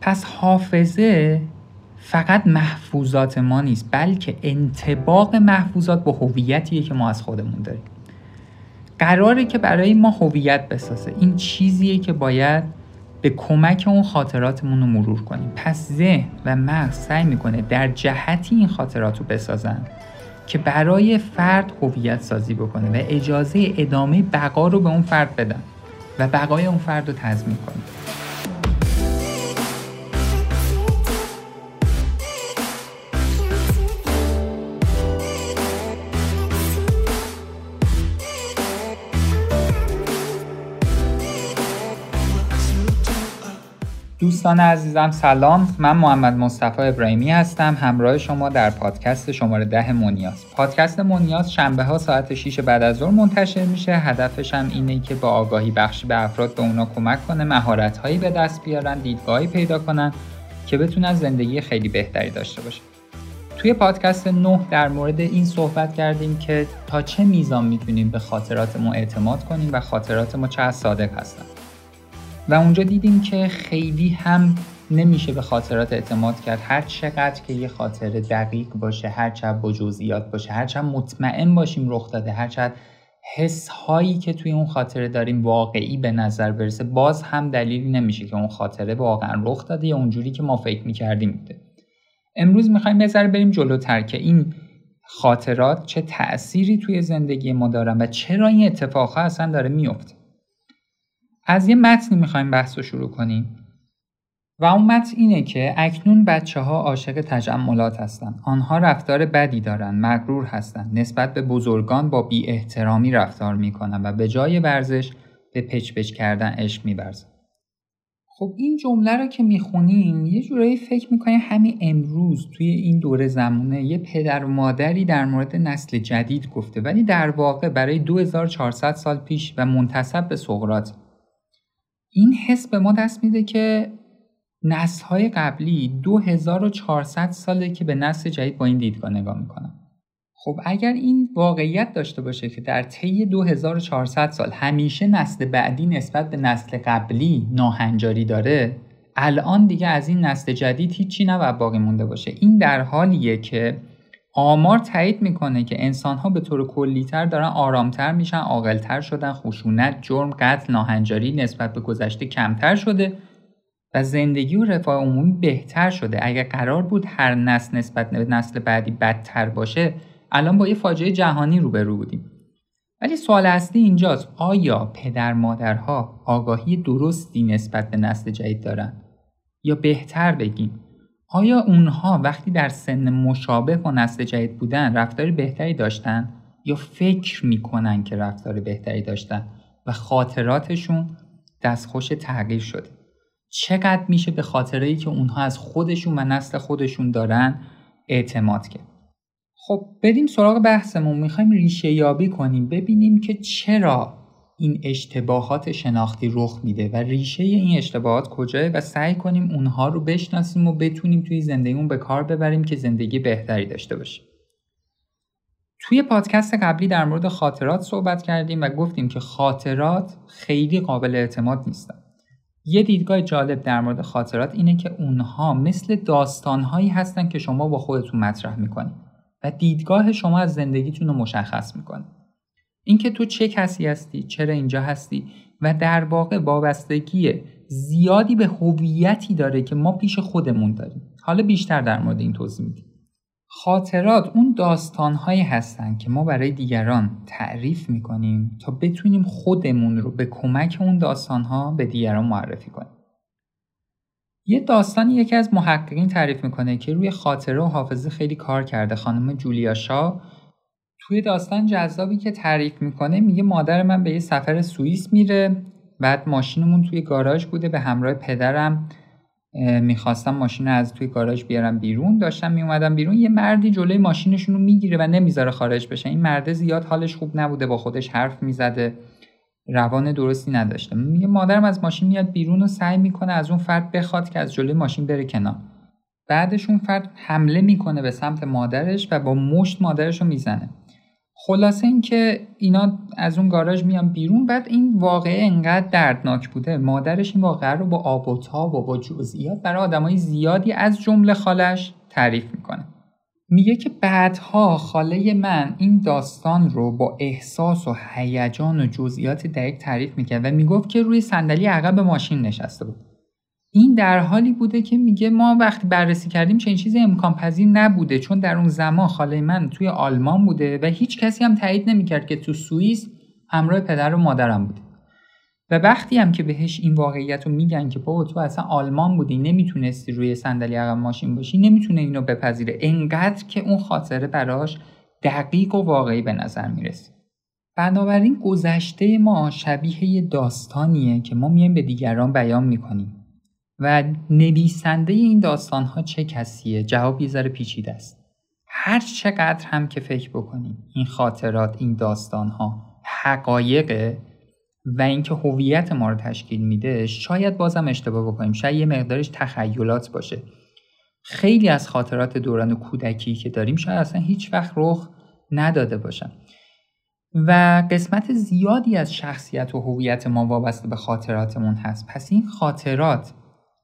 پس حافظه فقط محفوظات ما نیست بلکه انتباق محفوظات با هویتیه که ما از خودمون داریم. قراره که برای ما هویت بسازه. این چیزیه که باید به کمک اون خاطراتمون رو مرور کنیم. پس ذهن و مغز سعی می‌کنه در جهتی این خاطرات رو بسازن که برای فرد هویت سازی بکنه و اجازه ادامه بقا رو به اون فرد بدن و بقای اون فرد رو تضمین کنه. دوستان عزیزم سلام. من محمد مصطفی ابراهیمی هستم همراه شما در پادکست شماره ده مونیاز پادکست مونیاز شنبه ها ساعت 6 بعد از ظهر منتشر میشه. هدفش هم اینه که با آگاهی بخشی به افراد به اونا کمک کنه مهارت هایی به دست بیارن دیدگاهی پیدا کنن که بتونن زندگی خیلی بهتری داشته باشه توی پادکست 9 در مورد این صحبت کردیم که تا چه میزان می‌تونیم به خاطراتمون اعتماد کنیم و خاطرات ما چه صادق هستن. و اونجا دیدیم که خیلی هم نمیشه به خاطرات اعتماد کرد. هر چقدر که یه خاطره دقیق باشه هر چقدر با جزئیات باشه هر چقدر مطمئن باشیم رخ داده هر چقدر حس هایی که توی اون خاطره داریم واقعی به نظر برسه باز هم دلیلی نمیشه که اون خاطره واقعا رخ داده یا اونجوری که ما فکر می‌کردیم بوده. امروز می‌خوایم یه ذره بریم جلوتر که این خاطرات چه تأثیری توی زندگی ما دارن و چرا این اتفاقها اصلا داره میفته از یه متنی می‌خوایم بحث رو شروع کنیم و اون متن اینه که اکنون بچه ها عاشق تجملات هستند. آنها رفتار بدی دارند، مغرور هستند، نسبت به بزرگان با بی احترامی رفتار می‌کنن و به جای ورزش به پچ پچ کردن عشق میبرزن. خب این جمله رو که می‌خونیم یه جورایی فکر می‌کنیم همین امروز توی این دوره زمونه یه پدر و مادری در مورد نسل جدید گفته ولی در واقع برای 2400 سال پیش و منتصب به سقراط این حس به ما دست میده که نسل های قبلی 2400 ساله که به نسل جدید با این دیدگاه نگاه می‌کنن خب اگر این واقعیت داشته باشه که در طی 2400 سال همیشه نسل بعدی نسبت به نسل قبلی ناهنجاری داره الان دیگه از این نسل جدید هیچی نباید باقی مونده باشه. این در حالیه که آمار تایید می‌کنه که انسان ها به طور کلیتر دارن آرامتر میشن عاقلتر شدن خشونت جرم قتل ناهنجاری نسبت به گذشته کمتر شده و زندگی و رفاه عمومی بهتر شده. اگر قرار بود هر نسل نسبت به نسل بعدی بدتر باشه الان با یه فاجعه جهانی روبرو بودیم. ولی سوال اصلی اینجاست آیا پدر مادرها آگاهی درستی نسبت به نسل جدید دارن؟ یا بهتر بگیم آیا اونها وقتی در سن مشابه با نسل جدید بودن رفتار بهتری داشتن؟ یا فکر می‌کنن که رفتار بهتری داشتن و خاطراتشون دستخوش تغییر شده؟ چقدر میشه به خاطرهایی که اونها از خودشون و نسل خودشون دارن اعتماد کرد؟ خب بریم سراغ بحثمون. می‌خوایم ریشه یابی کنیم. ببینیم که چرا این اشتباهات شناختی رخ میده و ریشه این اشتباهات کجاه و سعی کنیم اونها رو بشناسیم و بتونیم توی زندگیمون به کار ببریم که زندگی بهتری داشته باشیم. توی پادکست قبلی در مورد خاطرات صحبت کردیم و گفتیم که خاطرات خیلی قابل اعتماد نیستن. یه دیدگاه جالب در مورد خاطرات اینه که اونها مثل داستانهایی هستن که شما با خودتون مطرح می‌کنید و دیدگاه شما از زندگیتون رو مشخص می‌کنه. اینکه تو چه کسی هستی چرا اینجا هستی و در واقع وابستگی زیادی به هویتی داره که ما پیش خودمون داریم. حالا بیشتر در مورد این توضیح میدیم. خاطرات اون داستانهایی هستن که ما برای دیگران تعریف می‌کنیم تا بتونیم خودمون رو به کمک اون داستانها به دیگران معرفی کنیم. یه داستانی یکی از محققین تعریف می‌کنه که روی خاطره و حافظه خیلی کار کرده خانم جولیا شا. توی داستان جذابی که تعریف می‌کنه میگه مادر من به یه سفر سوئیس میره. بعد ماشینمون توی گاراژ بوده به همراه پدرم می‌خواستم ماشین از توی گاراژ بیارم بیرون. داشتم میومدم بیرون یه مردی جلوی ماشینشون رو می‌گیره و نمی‌ذاره خارج بشه. این مرده زیاد حالش خوب نبوده با خودش حرف می‌زده روان درستی نداشته. میگه مادرم از ماشین میاد بیرون و سعی می‌کنه از اون فرد بخواد که از جلوی ماشین بره کنار. بعدش اون فرد حمله می‌کنه به سمت مادرش و با مشت مادرش رو می‌زنه. خلاصه اینکه اینا از اون گاراژ میان بیرون بعد این واقعه انقدر دردناک بوده. مادرش این واقعه رو با آب و تاب و با جزئیات برای آدمای زیادی از جمله خالش تعریف می‌کنه. میگه که بعدها خاله من این داستان رو با احساس و هیجان و جزئیات دقیق تعریف می‌کرد و می‌گفت که روی صندلی عقب ماشین نشسته بود. این در حالی بوده که میگه ما وقتی بررسی کردیم چنین چیزی امکان پذیر نبوده چون در اون زمان خاله من توی آلمان بوده و هیچ کسی هم تایید نمی‌کرد که تو سوئیس همراه پدر و مادرم بوده. و وقتی هم که بهش این واقعیت رو میگن که بابا تو اصلا آلمان بودی نمی‌تونستی روی صندلی عقب ماشین باشی نمی‌تونه اینو بپذیره. انقدر که اون خاطره براش دقیق و واقعی به نظر می‌رسه. بنابراین گذشته ما شبیه یه داستانیه که ما میایم به دیگران بیان می‌کنیم. و نویسنده این داستان ها چه کسیه؟ جواب یه ذره پیچیده است. هر چقدر هم که فکر بکنیم این خاطرات این داستان ها حقایقه و اینکه هویت ما رو تشکیل میده شاید بازم اشتباه بکنیم. شاید یه مقدارش تخیلات باشه. خیلی از خاطرات دوران کودکی که داریم شاید اصلا هیچ وقت رخ نداده باشن. و قسمت زیادی از شخصیت و هویت ما وابسته به خاطراتمون هست. پس این خاطرات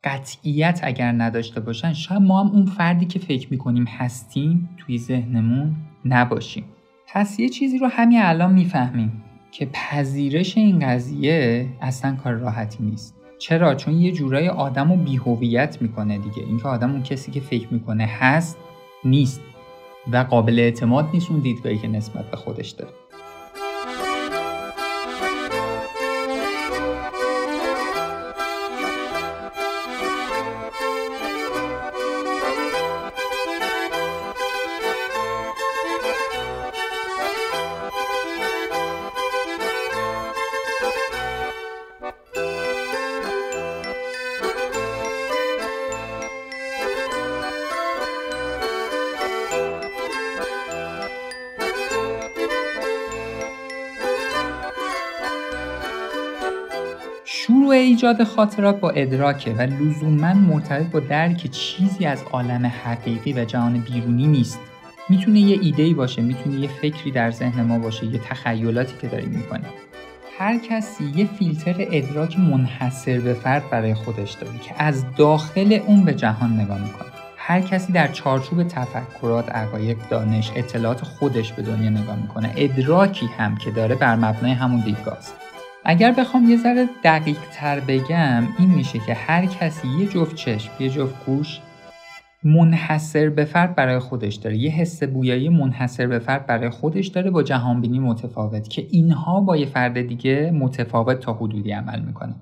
قطعیت اگر نداشته باشن شاید ما هم اون فردی که فکر می‌کنیم هستیم توی ذهنمون نباشیم. پس یه چیزی رو همین الان می‌فهمیم که پذیرش این قضیه اصلا کار راحتی نیست. چرا؟ چون یه جورای آدم رو بیهویت می‌کنه دیگه. اینکه آدم اون کسی که فکر می‌کنه هست نیست. و قابل اعتماد نیست اون دیدگاهی که نسبت به خودش داره. ایجاد خاطرات با ادراکه و لزوما مرتبط با درک چیزی از عالم حقیقی و جهان بیرونی نیست. می‌تونه یه ایدهی باشه می‌تونه یه فکری در ذهن ما باشه یه تخیلاتی که داریم می‌کنیم. هر کسی یه فیلتر ادراک منحصر به فرد برای خودش داره که از داخل اون به جهان نگاه می‌کنه. هر کسی در چارچوب تفکرات، عقاید، دانش، اطلاعات خودش به دنیا نگاه می‌کنه. ادراکی هم که داره بر مبنای همون دیدگاه اگر بخوام یه ذره دقیق تر بگم این میشه که هر کسی یه جفت چشم یه جفت گوش منحصر به فرد برای خودش داره. یه حس بویایی منحصر به فرد برای خودش داره با جهانبینی متفاوت که اینها با یه فرد دیگه متفاوت تا حدودی عمل می‌کنه.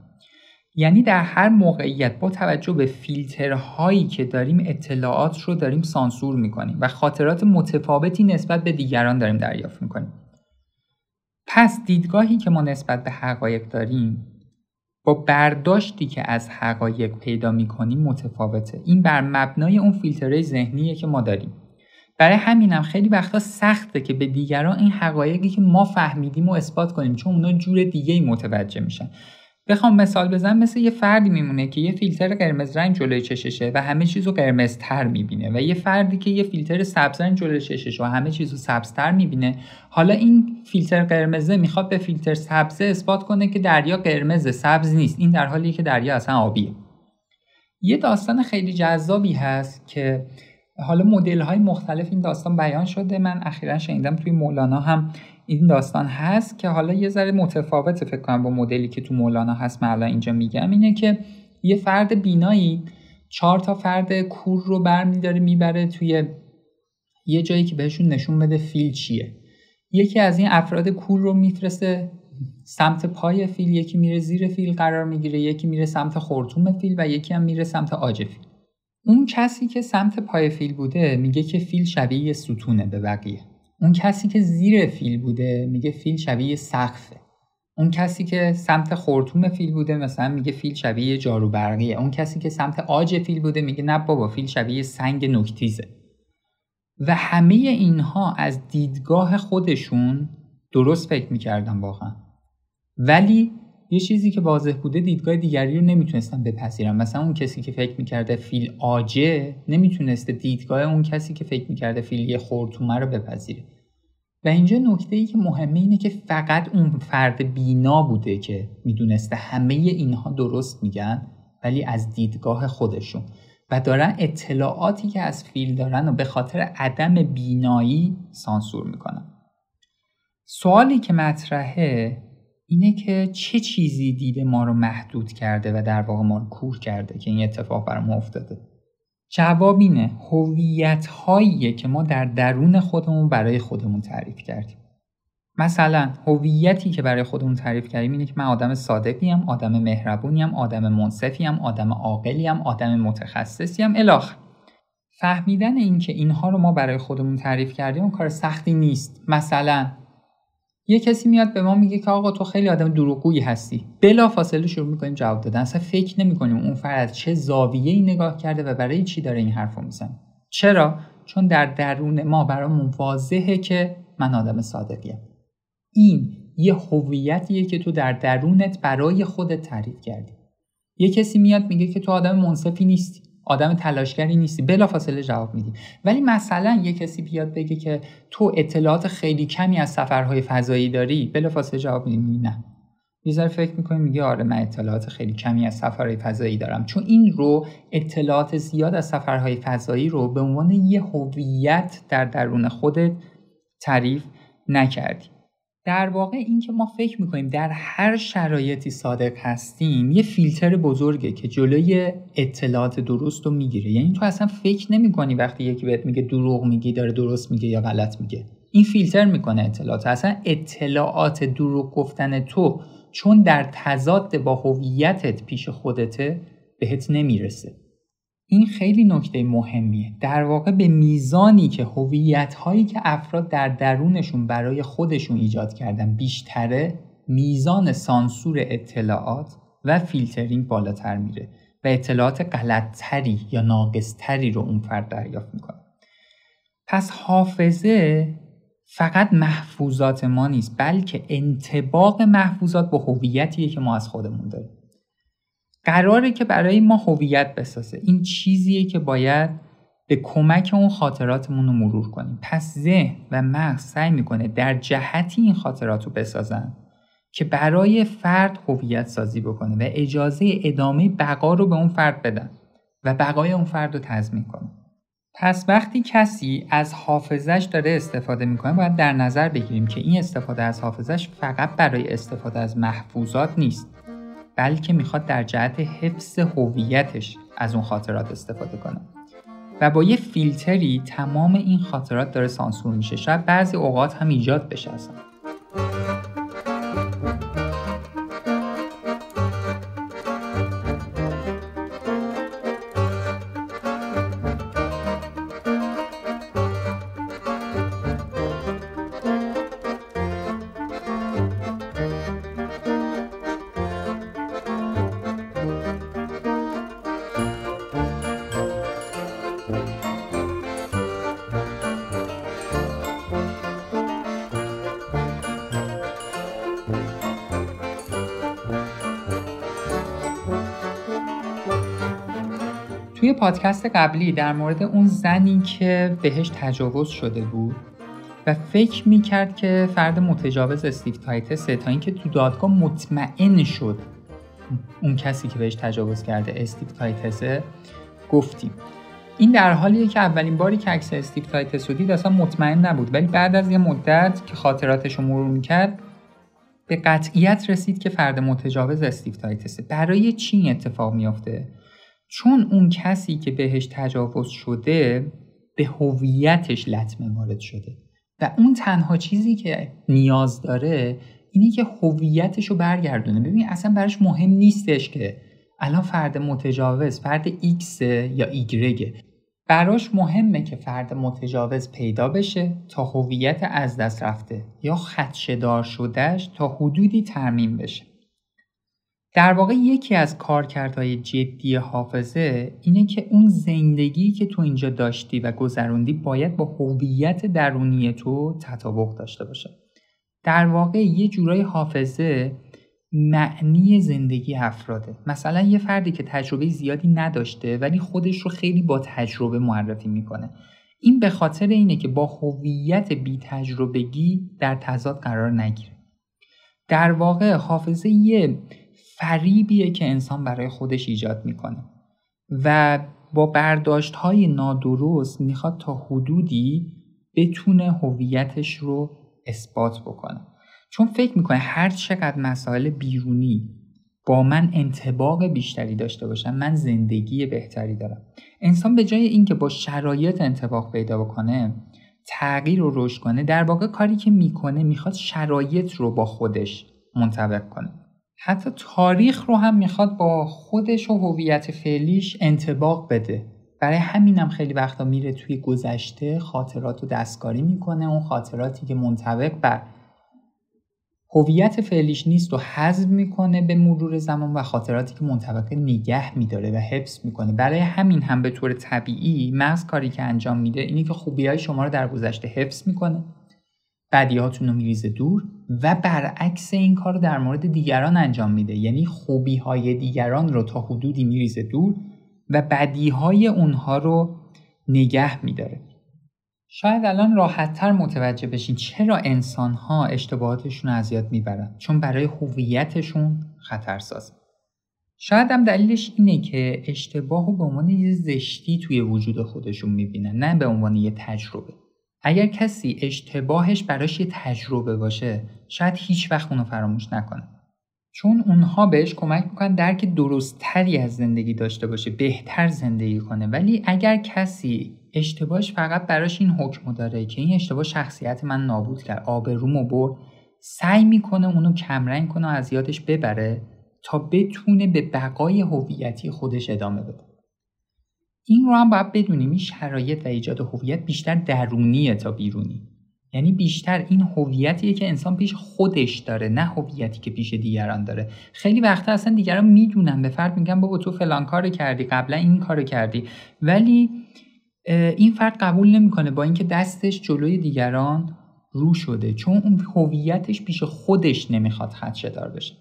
یعنی در هر موقعیت با توجه به فیلترهایی که داریم اطلاعات رو داریم سانسور می‌کنیم و خاطرات متفاوتی نسبت به دیگران داریم دریافت می‌کنیم. پس دیدگاهی که ما نسبت به حقایق داریم با برداشتی که از حقایق پیدا می‌کنیم متفاوته. این بر مبنای اون فیلترهای ذهنیه که ما داریم. برای همینم خیلی وقتا سخته که به دیگران این حقایقی که ما فهمیدیم و اثبات کنیم چون اونا جور دیگه ای متوجه میشن. بخوام مثال بزنم مثل یه فردی میمونه که یه فیلتر قرمز رنگ جلوی چششه و همه چیزو قرمزتر می‌بینه و یه فردی که یه فیلتر سبز رنگ جلوی چششه و همه چیزو سبزتر می‌بینه. حالا این فیلتر قرمزه می‌خواد به فیلتر سبزه اثبات کنه که دریا قرمز سبز نیست. این در حالیه که دریا اصلا آبیه. یه داستان خیلی جذابی هست که حالا مدل های مختلف این داستان بیان شده. من اخیرا شنیدم توی مولانا هم این داستان هست که حالا یه ذره متفاوت فکر کنم با مدلی که تو مولانا هست من الان اینجا میگم. اینه که یه فرد بینایی چهار تا فرد کور رو برمیداره می‌بره توی یه جایی که بهشون نشون بده فیل چیه. یکی از این افراد کور رو میفرسته سمت پای فیل یکی میره زیر فیل قرار می‌گیره یکی میره سمت خرطوم فیل و یکی هم میره سمت عاج فیل. اون کسی که سمت پای فیل بوده میگه که فیل شبیه ستونه به بقیه. اون کسی که زیر فیل بوده میگه فیل شبیه سقفه. اون کسی که سمت خرطوم فیل بوده مثلا میگه فیل شبیه جارو برقیه. اون کسی که سمت عاج فیل بوده میگه نه بابا فیل شبیه سنگ نوک‌تیزه. و همه اینها از دیدگاه خودشون درست فکر می‌کردن واقعا. ولی یه چیزی که واضح بوده دیدگاه دیگری رو نمی‌تونستن بپذیرن. مثلا اون کسی که فکر می‌کرده فیل آجه نمی‌تونسته دیدگاه اون کسی که فیل می‌کرده فیل یه خورتومه رو بپذیره. و اینجا نکته ای که مهمه اینه که فقط اون فرد بینا بوده که می‌دونسته همه اینها درست میگن ولی از دیدگاه خودشون. و دارن اطلاعاتی که از فیل دارن و به خاطر عدم بینایی سانسور می‌کنن. سوالی که مطرحه اینه که چه چیزی دیده ما رو محدود کرده و در واقع ما رو کور کرده که این اتفاق برای ما افتاده؟ جواب اینه. هویت که ما در درون خودمون برای خودمون تعریف کردیم. مثلا هویتی که برای خودمون تعریف کردیم اینه که من آدم صادقیم آدم مهربونیم آدم منصفیم آدم عاقلیم آدم متخصصیم الاخر. فهمیدن اینکه اینها رو ما برای خودمون تعریف کردیم کار سختی نیست. مثلا یه کسی میاد به ما میگه که آقا تو خیلی آدم دروغگویی هستی. بلا فاصله شروع می‌کنیم جواب دادن. اصلا فکر نمی‌کنیم اون فرد چه زاویه ای نگاه کرده و برای چی داره این حرفو می‌زنه. چرا؟ چون در درون ما برامون واضحه که من آدم صادقیم. این یه هویتیه که تو در درونت برای خودت تعریف کردی. یه کسی میاد میگه که تو آدم منصفی نیستی. آدم تلاشگری نیستی. بلافاصله جواب میدی. ولی مثلا یه کسی بیاد بگه که تو اطلاعات خیلی کمی از سفرهای فضایی داری بلافاصله جواب میدی. نه. یه فکر می‌کنی میگه آره من اطلاعات خیلی کمی از سفرهای فضایی دارم. چون این رو اطلاعات زیاد از سفرهای فضایی رو به عنوان یه هویت در درون خودت تعریف نکردی. در واقع این که ما فکر می‌کنیم در هر شرایطی صادق هستیم یه فیلتر بزرگه که جلوی اطلاعات درست رو می‌گیره. یعنی تو اصلا فکر نمی‌کنی وقتی یکی بهت میگه دروغ میگی داره درست میگه یا غلط میگه. این فیلتر می‌کنه اطلاعات. اصلا اطلاعات دروغ گفتن تو چون در تضاد با هویتت پیش خودته بهت نمی‌رسه. این خیلی نکته مهمیه. در واقع به میزانی که هویت هایی که افراد در درونشون برای خودشون ایجاد کردن بیشتره میزان سانسور اطلاعات و فیلترینگ بالاتر میره و اطلاعات غلطتری یا ناقصتری رو اون فرد دریافت می‌کنه. پس حافظه فقط محفوظات ما نیست بلکه انتباق محفوظات با هویتیه که ما از خودمون داریم. قراره که برای ما هویت بسازه. این چیزیه که باید به کمک اون خاطراتمون رو مرور کنیم. پس ذهن و مغز سعی می‌کنه در جهتی این خاطرات رو بسازن که برای فرد هویت سازی بکنه و اجازه ادامه بقا رو به اون فرد بدن و بقای اون فرد رو تضمین کنه. پس وقتی کسی از حافظش داره استفاده می‌کنه باید در نظر بگیریم که این استفاده از حافظش فقط برای استفاده از محفوظات نیست. بلکه می‌خواد در جهت حفظ هویتش از اون خاطرات استفاده کنه. و با یه فیلتری تمام این خاطرات داره سانسور میشه. شاید بعضی اوقات هم ایجاد بشه اصلا. پادکست قبلی در مورد اون زنی که بهش تجاوز شده بود و فکر می‌کرد که فرد متجاوز استیو تایتسه تا اینکه تو دادگاه مطمئن شد اون کسی که بهش تجاوز کرده استیو تایتسه گفتیم. این در حالیه که اولین باری که عکس استیو تایتس رو دید اصلا مطمئن نبود ولی بعد از یه مدت که خاطراتش رو مرور می‌کرد به قطعیت رسید که فرد متجاوز استیو تایتسه برای چی اتفاق میافته؟ چون اون کسی که بهش تجاوز شده به هویتش لطمه وارد شده. و اون تنها چیزی که نیاز داره اینه که هویتش رو برگردونه. ببین اصلا براش مهم نیستش که الان فرد متجاوز فرد X یا Y براش مهمه که فرد متجاوز پیدا بشه تا هویت از دست رفته یا خدشدار شدهش تا حدودی ترمیم بشه. در واقع یکی از کارکردهای جدی حافظه اینه که اون زندگی که تو اینجا داشتی و گذروندی باید با هویت درونی تو تطابق داشته باشه. در واقع یه جورای حافظه معنی زندگی افراده. مثلا یه فردی که تجربه زیادی نداشته ولی خودش رو خیلی با تجربه معرفی می‌کنه. این به خاطر اینه که با هویت بی تجربگی در تضاد قرار نگیره. در واقع حافظه یه فریبیه که انسان برای خودش ایجاد می‌کنه. و با برداشت های نادرست می‌خواد تا حدودی بتونه هویتش رو اثبات بکنه. چون فکر می‌کنه هر چقدر مسائل بیرونی با من انتباق بیشتری داشته باشن من زندگی بهتری دارم. انسان به جای اینکه با شرایط انتباق پیدا بکنه تغییر رو رشد کنه در واقع کاری که می‌کنه می‌خواد شرایط رو با خودش منطبق کنه. حتی تاریخ رو هم می‌خواد با خودش و هویت فعلیش انتباق بده. برای همینم خیلی وقتا میره توی گذشته خاطرات رو دستکاری می‌کنه اون خاطراتی که منطبق بر هویت فعلیش نیست و حذف می‌کنه به مرور زمان و خاطراتی که منطبق نگه میداره و حفظ می‌کنه. برای همین هم به طور طبیعی مغز کاری که انجام میده اینه که خوبی های شما رو در گذشته حفظ می‌کنه. بدیهاتون رو میریزه دور و برعکس این کار در مورد دیگران انجام میده. یعنی خوبی های دیگران رو تا حدودی میریزه دور و بدی های اونها رو نگه میداره. شاید الان راحتتر متوجه بشین چرا انسان ها اشتباهاتشون از یاد می‌برن. چون برای هویتشون خطرسازه شاید هم دلیلش اینه که اشتباه رو به عنوان یه زشتی توی وجود خودشون می‌بینن نه به عنوان یه تجربه. اگر کسی اشتباهش براش یه تجربه باشه شاید هیچ وقت اونو فراموش نکنه. چون اونها بهش کمک می‌کنن درک درستتری از زندگی داشته باشه بهتر زندگی کنه. ولی اگر کسی اشتباهش فقط براش این حکم داره که این اشتباه شخصیت من نابود کرد آبرومو برد سعی می‌کنه اونو کمرنگ کنه و از یادش ببره تا بتونه به بقای هویتی خودش ادامه بده. این رو هم باید بدونیم این شرایط و ایجاد هویت بیشتر درونیه تا بیرونی. یعنی بیشتر این هویتیه که انسان پیش خودش داره نه هویتی که پیش دیگران داره. خیلی وقتا اصلا دیگران می‌دونن به فرد میگن بابا تو فلان کار کردی قبلا این کار کردی. ولی این فرد قبول نمی‌کنه با اینکه دستش جلوی دیگران رو شده چون اون هویتش پیش خودش نمی‌خواد خدشهدار بشه.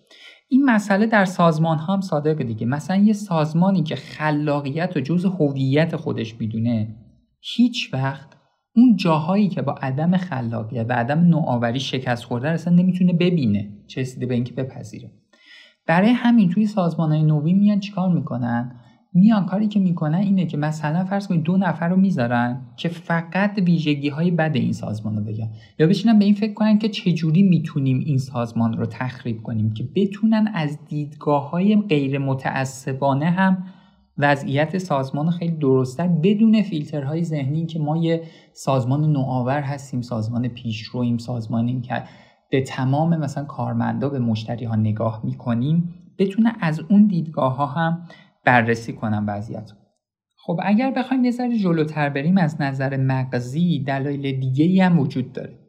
این مسئله در سازمان هم صادق دیگه. مثلا یه سازمانی که خلاقیت و جز هویت خودش می‌دونه هیچ وقت اون جاهایی که با عدم خلاقیت و عدم نوآوری شکست خورده اصلا نمی‌تونه ببینه چه رسیده به اینکه بپذیره. برای همین توی سازمان های نوین میان چیکار می‌کنن؟ میان کاری که می‌کنن اینه که مثلا فرض کنید دو نفر رو می‌ذارن که فقط ویژگی های بد این سازمان رو بگن. یا بشینن به این فکر کنن که چجوری می‌تونیم این سازمان رو تخریب کنیم که بتونن از دیدگاه های غیر متعصبانه هم وضعیت سازمان خیلی درستتر بدون فیلترهای ذهنی که ما یه سازمان نوآور هستیم سازمان پیشرویم سازمانی که به تمام مثلا کارمندا به مشتری ها نگاه می‌کنیم بتونه از اون دیدگاه ها هم بررسی کنم وضعیت خب اگر بخوایم یه ذره جلوتر بریم از نظر مغزی دلایل دیگه ای هم وجود داره.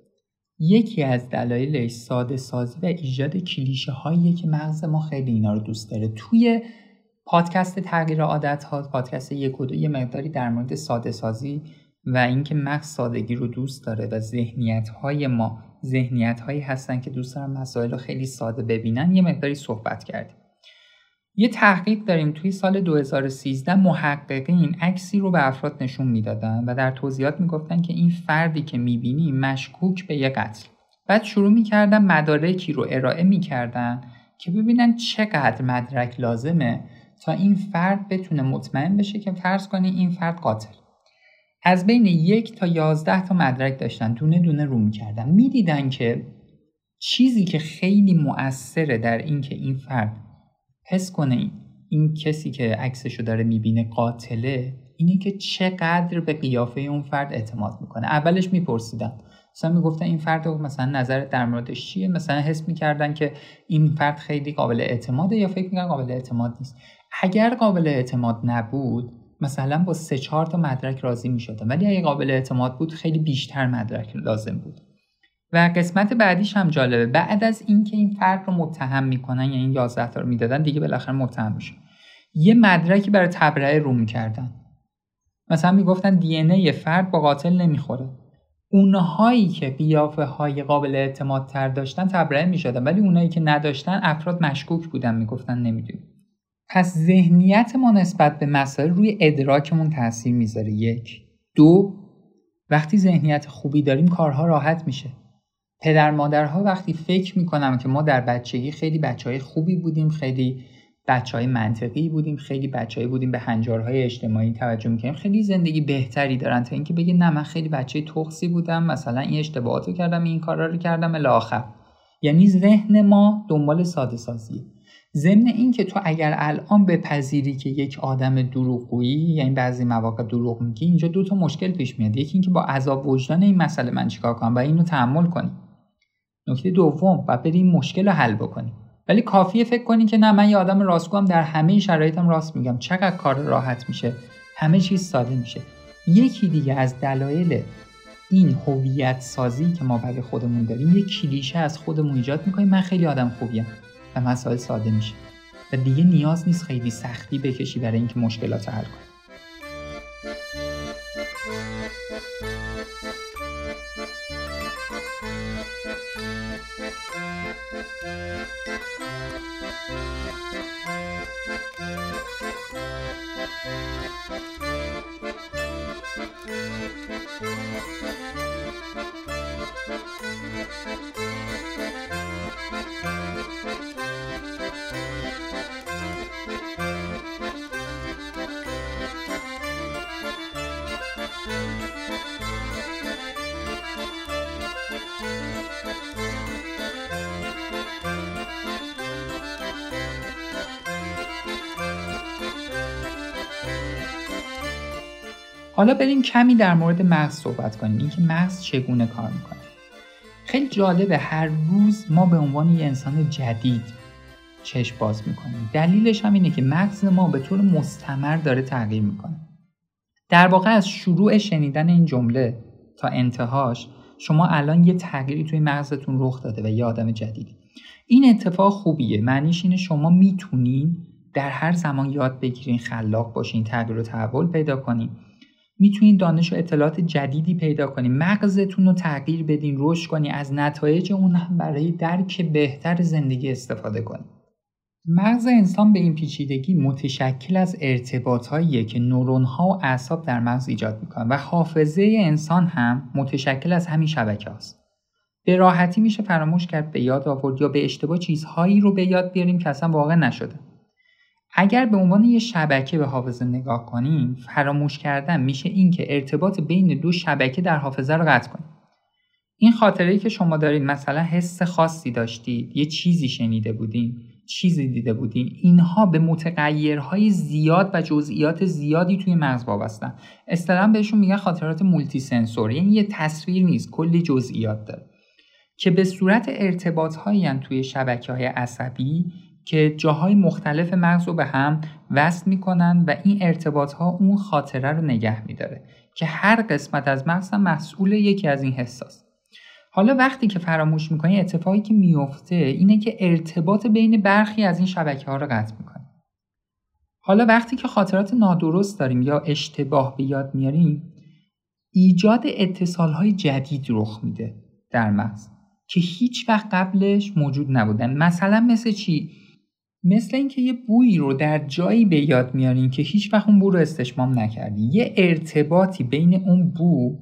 یکی از دلایلش ساده سازی و ایجاد کلیشه هاییه که مغز ما خیلی اینا رو دوست داره. توی پادکست تغییر عادت ها پادکست یک و دو یه مقداری در مورد ساده سازی و اینکه مغز سادگی رو دوست داره و ذهنیت های ما ذهنیت هایی هستن که دوست دارن مسائل رو خیلی ساده ببینن یه مقداری صحبت کردیم. یه تحقیق داریم توی سال 2013 محققین عکسی رو به افراد نشون می‌دادن و در توضیحات می‌گفتن که این فردی که می‌بینی مشکوک به یه قتل. بعد شروع می‌کردن مدارکی رو ارائه می‌کردن که ببینن چقدر مدرک لازمه تا این فرد بتونه مطمئن بشه که فرض کنی این فرد قاتل. از بین یک تا یازده تا مدرک داشتن دونه دونه رو می‌کردن. می‌دیدن که چیزی که خیلی مؤثره در اینکه این فرد حس کنه این کسی که عکسشو داره می‌بینه قاتله اینه که چقدر به قیافه اون فرد اعتماد می‌کنه. اولش میپرسیدن. مثلا می‌گفتن این فرد مثلا نظر در موردش چیه؟ مثلا حس می‌کردن که این فرد خیلی قابل اعتماده یا فکر می‌کنن قابل اعتماد نیست. اگر قابل اعتماد نبود مثلا با سه چهار تا مدرک راضی می‌شدن. ولی اگه قابل اعتماد بود خیلی بیشتر مدرک لازم بود. و قسمت بعدیش هم جالبه. بعد از اینکه این فرد رو متهم می‌کنن یا این 11 تا رو می‌دادن دیگه بالاخره متهم میشه یه مدرکی برای تبرئه رو می‌کردن مثلا می‌گفتن دی ای فرد با قاتل نمی‌خوره. اونهایی که قیافه های قابل اعتماد تر داشتن تبرئه می‌شدن ولی اونایی که نداشتن افراد مشکوک بودن می‌گفتن نمی‌دونیم پس ذهنیت ما نسبت به مسائل روی ادراکمون تاثیر می‌ذاره. یک. دو. وقتی ذهنیت خوبی داریم کارها راحت میشه. پدر مادرها وقتی فکر می‌کنم که ما در بچگی خیلی بچه های خوبی بودیم خیلی بچه های منطقی بودیم خیلی بچه بودیم به هنجارهای اجتماعی توجه می‌کنیم خیلی زندگی بهتری دارن. تا اینکه بگه نه من خیلی بچه تخصی بودم مثلا این اشتباهات رو کردم این کارا رو کردم الاخر یعنی ذهن ما دنبال ساده سازیه. ضمن این که تو اگر الان بپذیری که یک آدم دروغگویی یعنی بعضی مواقع دروغ میگی اینجا دو تا مشکل پیش میاد. یکی اینکه با عذاب وجدان این مسئله من چیکار کنم و اینو تحمل کنی. نکته دوم و بری این مشکل رو حل بکنی ولی کافیه فکر کنی که نه من یه آدم راستگوام در همه شرایطم راست میگم. چقدر کار راحت میشه همه چیز ساده میشه. یکی دیگه از دلایل این هویت سازی که ما برای خودمون داریم یک کلیشه از خودمون ایجاد می‌کنیم. من خیلی آدم خوبیم و مسائل ساده میشه. و دیگه نیاز نیست خیلی سختی بکشی برای اینکه مشکلات حل کنی. حالا بریم کمی در مورد مغز صحبت کنیم. اینکه مغز چگونه کار می‌کنه. خیلی جالبه هر روز ما به عنوان یه انسان جدید چشم باز می‌کنیم. دلیلش هم اینه که مغز ما به طور مستمر داره تغییر می‌کنه. در واقع از شروع شنیدن این جمله تا انتهاش شما الان یه تغییری توی مغزتون رخ داده و یه آدم جدیدی این اتفاق خوبیه. معنیش اینه شما می‌تونین در هر زمان یاد بگیرین خلاق باشین تغییر و تحول پیدا کنین. می‌تونید دانش و اطلاعات جدیدی پیدا کنید مغزتون رو تغییر بدین رشد کنید از نتایج اون هم برای درک بهتر زندگی استفاده کنید مغز انسان به این پیچیدگی متشکل از ارتباطهاییه که نورون ها و اعصاب در مغز ایجاد می‌کنن و حافظه انسان هم متشکل از همین شبکه هاست. به راحتی میشه فراموش کرد به یاد آورد یا به اشتباه چیزهایی رو به یاد بیاریم که اصلا واقع نشده. اگر به عنوان یه شبکه به حافظه نگاه کنیم فراموش کردن میشه اینکه ارتباط بین دو شبکه در حافظه رو قطع کنیم. این خاطره ای که شما دارید مثلا حس خاصی داشتید یه چیزی شنیده بودین چیزی دیده بودین اینها به متغیرهای زیاد و جزئیات زیادی توی مغز وابستن. اصطلاحا بهشون میگن خاطرات مولتی سنسور یعنی یه تصویر نیست کلی جزئیات داره. که به صورت ارتباط توی شبکه های عصبی که جاهای مختلف مغز رو به هم وصل می‌کنن و این ارتباط ها اون خاطره رو نگه میداره که هر قسمت از مغز هم مسئول یکی از این حساس. حالا وقتی که فراموش می‌کنی اتفاقی که میفته اینه که ارتباط بین برخی از این شبکه ها رو قطع می‌کنه حالا وقتی که خاطرات نادرست داریم یا اشتباه به یاد میاریم ایجاد اتصال های جدید رخ میده در مغز که هیچ وقت قبلش موجود نبودن. مثلا مثل چی؟ مثل اینکه یه بویی رو در جایی به یاد میارین که هیچ وقت اون بو رو استشمام نکردی یه ارتباطی بین اون بو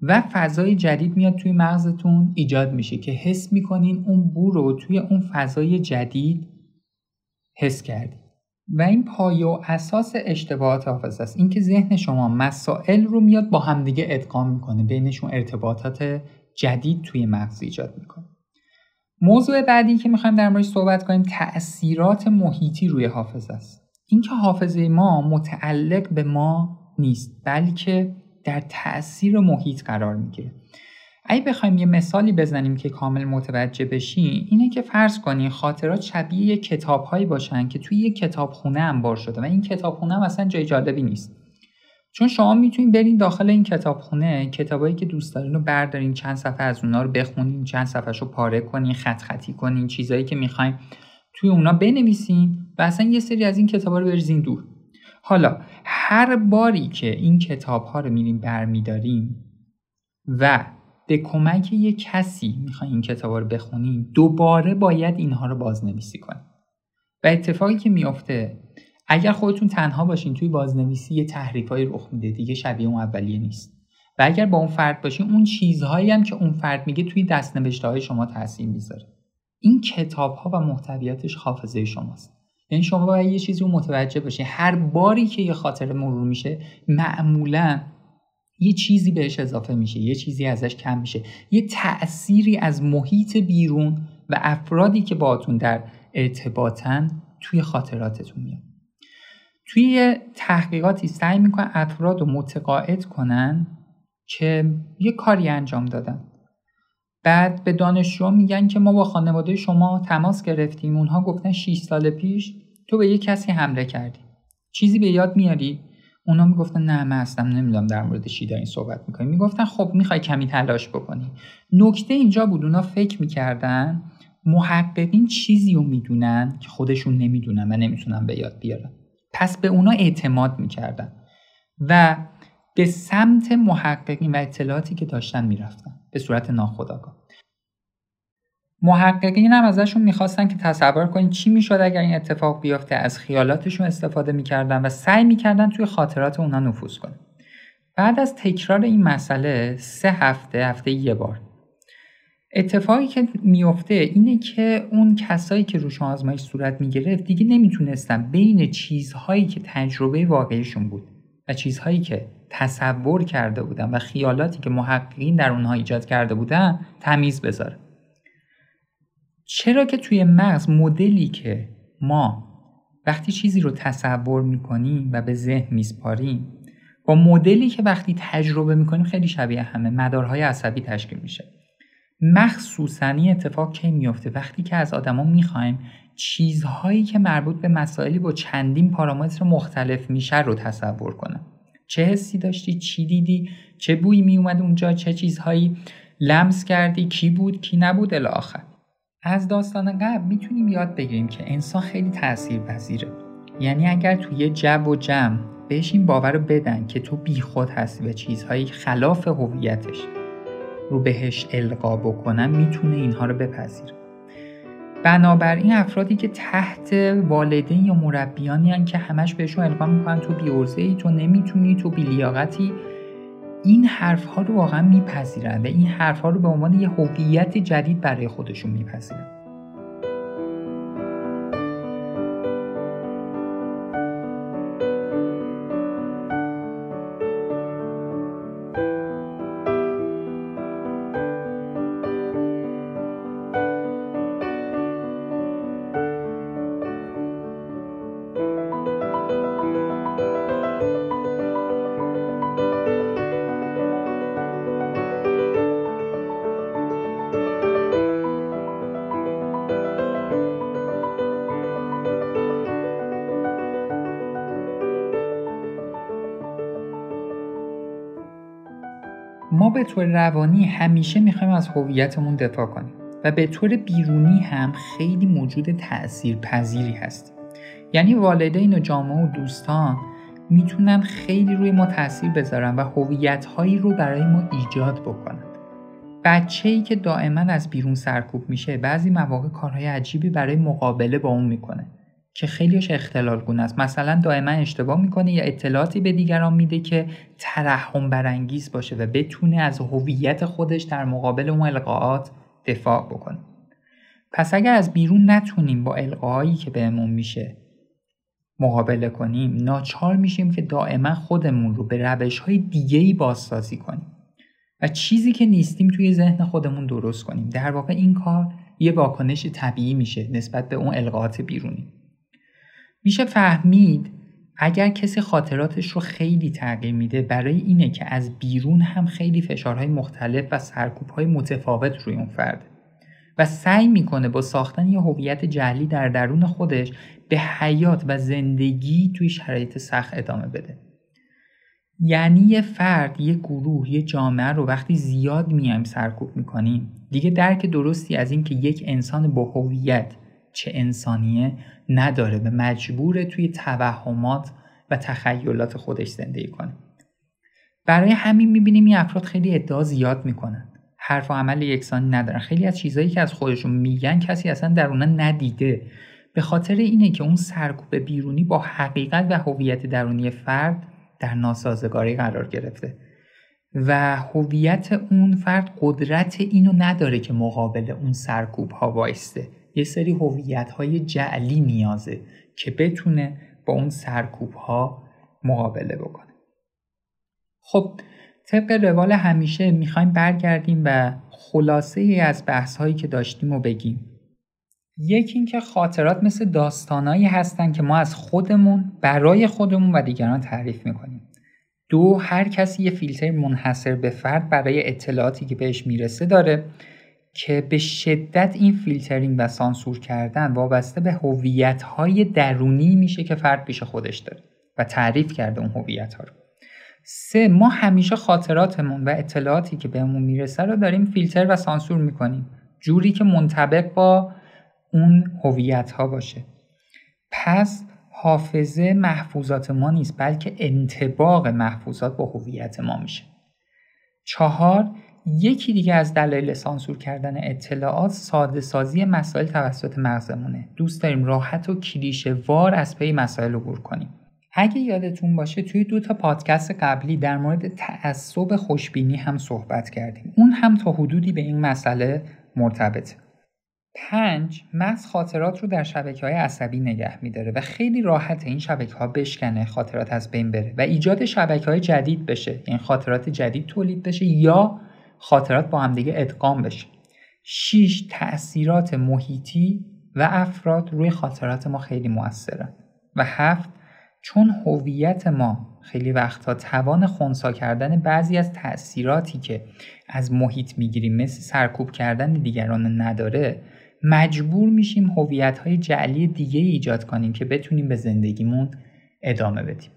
و فضای جدید میاد توی مغزتون ایجاد میشه که حس می‌کنین اون بو رو توی اون فضای جدید حس کردی و این پایه و اساس اشتباهات حافظه است. اینکه ذهن شما مسائل رو میاد با همدیگه ادغام می‌کنه بینشون ارتباطات جدید توی مغز ایجاد می‌کنه. موضوع بعدی که می‌خوایم در موردش صحبت کنیم تأثیرات محیطی روی حافظه است. اینکه حافظه ما متعلق به ما نیست بلکه در تأثیر محیط قرار می‌گیره. اگه بخوایم یه مثالی بزنیم که کامل متوجه بشین اینه که فرض کنین خاطرات شبیه کتابهایی باشن که توی یه کتابخونه انبار شده و این کتابخونه هم اصلا جای جالبی نیست. چون شما می‌تونید برین داخل این کتابخونه کتابایی که دوست دارین رو بردارین چند صفحه از اونا رو بخونین چند صفحه رو پاره کنین خط خطی کنین چیزایی که می‌خواین توی اونا بنویسین و اصلا یه سری از این کتابا رو بریزین دور. حالا هر باری که این کتاب ها رو میریم برمیداریم و به کمک یه کسی می‌خواین این کتاب رو بخونین دوباره باید اینها رو بازنویسی کنیم و اتفاقی که میافته اگر خودتون تنها باشین توی بازنویسی یه تحریفایی رخ میده. دیگه شبیه اون اولیه نیست. و اگر با اون فرد باشی اون چیزهایی هم که اون فرد میگه توی دستنوشته های شما تاثیر می‌ذاره. این کتاب ها و محتویاتش حافظه شماست. یعنی شما باید یه چیزی رو متوجه باشی هر باری که یه خاطر مرور میشه معمولا یه چیزی بهش اضافه میشه. یه چیزی ازش کم میشه. یه تأثیری از محیط بیرون و افرادی که باتون در ارتباطن توی خاطراتتون میاد. توی تحقیقاتی سعی می‌کنن افراد رو متقاعد کنن که یه کاری انجام دادن. بعد به دانشجو میگن که ما با خانواده شما تماس گرفتیم. اونها گفتن 6 سال پیش تو به یه کسی حمله کردی. چیزی به یاد میاری؟ اونا می‌گفتن نه من اصلا نمی‌دونم در مورد چی دارین صحبت می‌کنی می‌گفتن خب می‌خوای کمی تلاش بکنی. نکته اینجا بود اونا فکر می‌کردن محققین چیزی رو می‌دونن که خودشون نمی‌دونن و نمی‌تونن به یاد بیارن. پس به اونا اعتماد می‌کردن و به سمت محققین و اطلاعاتی که داشتن می‌رفتن به صورت ناخودآگاه. محققین هم ازشون می‌خواستن که تصور کنید چی می‌شد اگر این اتفاق بیفته از خیالاتشون استفاده می‌کردن و سعی می‌کردن توی خاطرات اونا نفوذ کنه بعد از تکرار این مسئله سه هفته هفته یه بار اتفاقی که میفته اینه که اون کسایی که روش آزمایش صورت می‌گرفت دیگه نمی‌تونستن بین چیزهایی که تجربه واقعیشون بود و چیزهایی که تصور کرده بودن و خیالاتی که محققین در اونها ایجاد کرده بودن تمیز بذاره. چرا که توی مغز مدلی که ما وقتی چیزی رو تصور می‌کنیم و به ذهن میسپاریم با مدلی که وقتی تجربه می‌کنیم خیلی شبیه همه مدارهای عصبی تشکیل میشه. مخصوصا این اتفاق کی میفته وقتی که از آدما می‌خوایم چیزهایی که مربوط به مسائلی با چندین پارامتر مختلف میشه رو تصور کنم. چه حسی داشتی؟ چی دیدی؟ چه بویی میومد اونجا؟ چه چیزهایی لمس کردی؟ کی بود؟ کی نبود؟ الی آخر. از داستان قبل می‌تونیم یاد بگیریم که انسان خیلی تأثیر پذیره یعنی اگر توی یه جو و جمع بهش این باور رو بدن که تو بیخود هستی و چیزهایی خلاف هویتش. رو بهش القا بکنن می‌تونه اینها رو بپذیره. بنابراین افرادی که تحت والدین یا مربیانی هن که همش بهشون القا می‌کنن تو بیورزه ای تو نمی‌تونی تو بیلیاقتی این حرف ها رو واقعا میپذیرن و این حرف ها رو به عنوان یه هویت جدید برای خودشون میپذیرن. به طور روانی همیشه می‌خوایم از هویتمون دفاع کنیم و به طور بیرونی هم خیلی موجود تأثیر پذیری هست یعنی والدین و جامعه و دوستان می‌تونن خیلی روی ما تاثیر بذارن و هویت هایی رو برای ما ایجاد بکنن. بچه ای که دائما از بیرون سرکوب میشه بعضی مواقع کارهای عجیبی برای مقابله با اون می‌کنه. که خیلیش اختلال گونه است. مثلا دائما اشتباه می‌کنه یا اطلاعاتی به دیگران میده که ترحم برانگیز باشه و بتونه از هویت خودش در مقابل اون القاعات دفاع بکنه. پس اگر از بیرون نتونیم با القاهایی که بهمون میشه مقابله کنیم ناچار میشیم که دائما خودمون رو به روش های دیگه ای بازسازی کنیم و چیزی که نیستیم توی ذهن خودمون درست کنیم. در واقع این کار یه واکنش طبیعی میشه نسبت به اون القاعات بیرونی. میشه فهمید. اگر کسی خاطراتش رو خیلی تغییر میده برای اینه که از بیرون هم خیلی فشارهای مختلف و سرکوبهای متفاوت روی اون فرد. و سعی می‌کنه با ساختن یه هویت جلی در درون خودش به حیات و زندگی توی شرایط سخت ادامه بده. یعنی یه فرد یه گروه یه جامعه رو وقتی زیاد میایم سرکوب می‌کنیم دیگه درک درستی از اینکه یک انسان با هویت چه انسانیه نداره و مجبوره توی توهمات و تخیلات خودش زندگی کنه. برای همین می‌بینیم این افراد خیلی ادعا زیاد می‌کنن. حرف و عمل یکسانی ندارن. خیلی از چیزهایی که از خودشون میگن کسی اصلا در اونا ندیده. به خاطر اینه که اون سرکوب بیرونی با حقیقت و هویت درونی فرد در ناسازگاری قرار گرفته. و هویت اون فرد قدرت اینو نداره که مقابل اون سرکوب ها وایسته. یه سری هویت های جعلی نیازه که بتونه با اون سرکوب ها مقابله بکنه. خب طبق روال همیشه می‌خوایم برگردیم و خلاصه ای از بحث هایی که داشتیم و بگیم. یکی اینکه خاطرات مثل داستانایی هستن که ما از خودمون برای خودمون و دیگران تعریف می‌کنیم. دو هر کسی یه فیلتر منحصر به فرد برای اطلاعاتی که بهش می‌رسه داره. که به شدت این فیلترینگ و سانسور کردن وابسته به هویت های درونی میشه که فرد پیش خودش داره و تعریف کرده اون هویت ها رو. سه ما همیشه خاطراتمون و اطلاعاتی که بهمون می‌رسه رو داریم فیلتر و سانسور می‌کنیم. جوری که منطبق با اون هویت ها باشه. پس حافظه محفوظات ما نیست بلکه انتباق محفوظات با هویت ما میشه. چهار یکی دیگه از دلایل سانسور کردن اطلاعات ساده سازی مسائل توسط مغزمونه. دوست داریم راحت و کلیشه وار از پی مسائل عبور کنیم. اگه یادتون باشه توی دو تا پادکست قبلی در مورد تعصب خوشبینی هم صحبت کردیم. اون هم تا حدودی به این مسئله مرتبطه. پنج مغز خاطرات رو در شبکه های عصبی نگه میداره و خیلی راحت این شبکه ها بشکنه خاطرات از بین بره و ایجاد شبکه های جدید بشه. این یعنی خاطرات جدید تولید بشه یا خاطرات با همدیگه ادغام بشه. 6 تاثیرات محیطی و افراد روی خاطرات ما خیلی موثرن و هفت چون هویت ما خیلی وقتها توان خونسا کردن بعضی از تاثیراتی که از محیط می‌گیریم مثل سرکوب کردن دیگران نداره مجبور میشیم هویت های جعلی دیگه ایجاد کنیم که بتونیم به زندگیمون ادامه بدیم.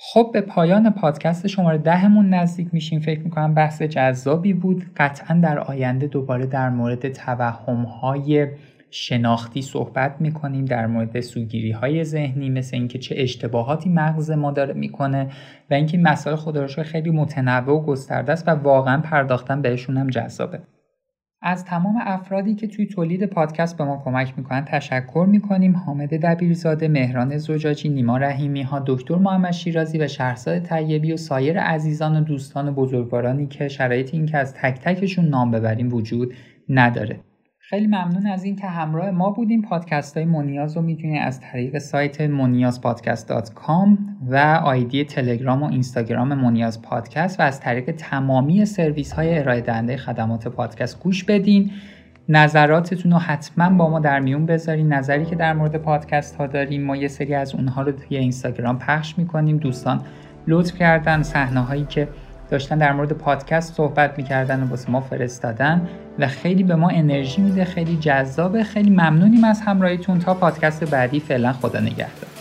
خب به پایان پادکست شماره دهمون نزدیک میشیم. فکر می‌کنم بحث جذابی بود. قطعا در آینده دوباره در مورد توهم های شناختی صحبت می‌کنیم در مورد سوگیری های ذهنی مثل اینکه چه اشتباهاتی مغز ما داره می‌کنه و اینکه مسائل خدا خیلی متنوع و گسترده است و واقعا پرداختن بهشون هم جذابه. از تمام افرادی که توی تولید پادکست به ما کمک می‌کنن تشکر می‌کنیم. حامد دبیرزاده مهران زجاجی نیما رحیمی ها دکتر محمد شیرازی و شهرزاد طیبی و سایر عزیزان و دوستان و بزرگوارانی که شرایط این که از تک تکشون نام ببریم وجود نداره. خیلی ممنون از اینکه همراه ما بودیم. پادکست های مونیاز رو می‌تونید از طریق سایت مونیاز و آیدی تلگرام و اینستاگرام مونیاز پادکست و از طریق تمامی سرویس های ارائه دهنده خدمات پادکست گوش بدین. نظراتتون رو حتما با ما در میون بذارین. نظری که در مورد پادکست ها داریم ما یه سری از اونها رو توی اینستاگرام پخش می‌کنیم. دوستان لطف کردن. صحنه هایی که داشتن در مورد پادکست صحبت می‌کردن و واسه ما فرستادن و خیلی به ما انرژی میده خیلی جذابه. خیلی ممنونیم از همراهیتون. تا پادکست بعدی فعلا خدا نگهدار.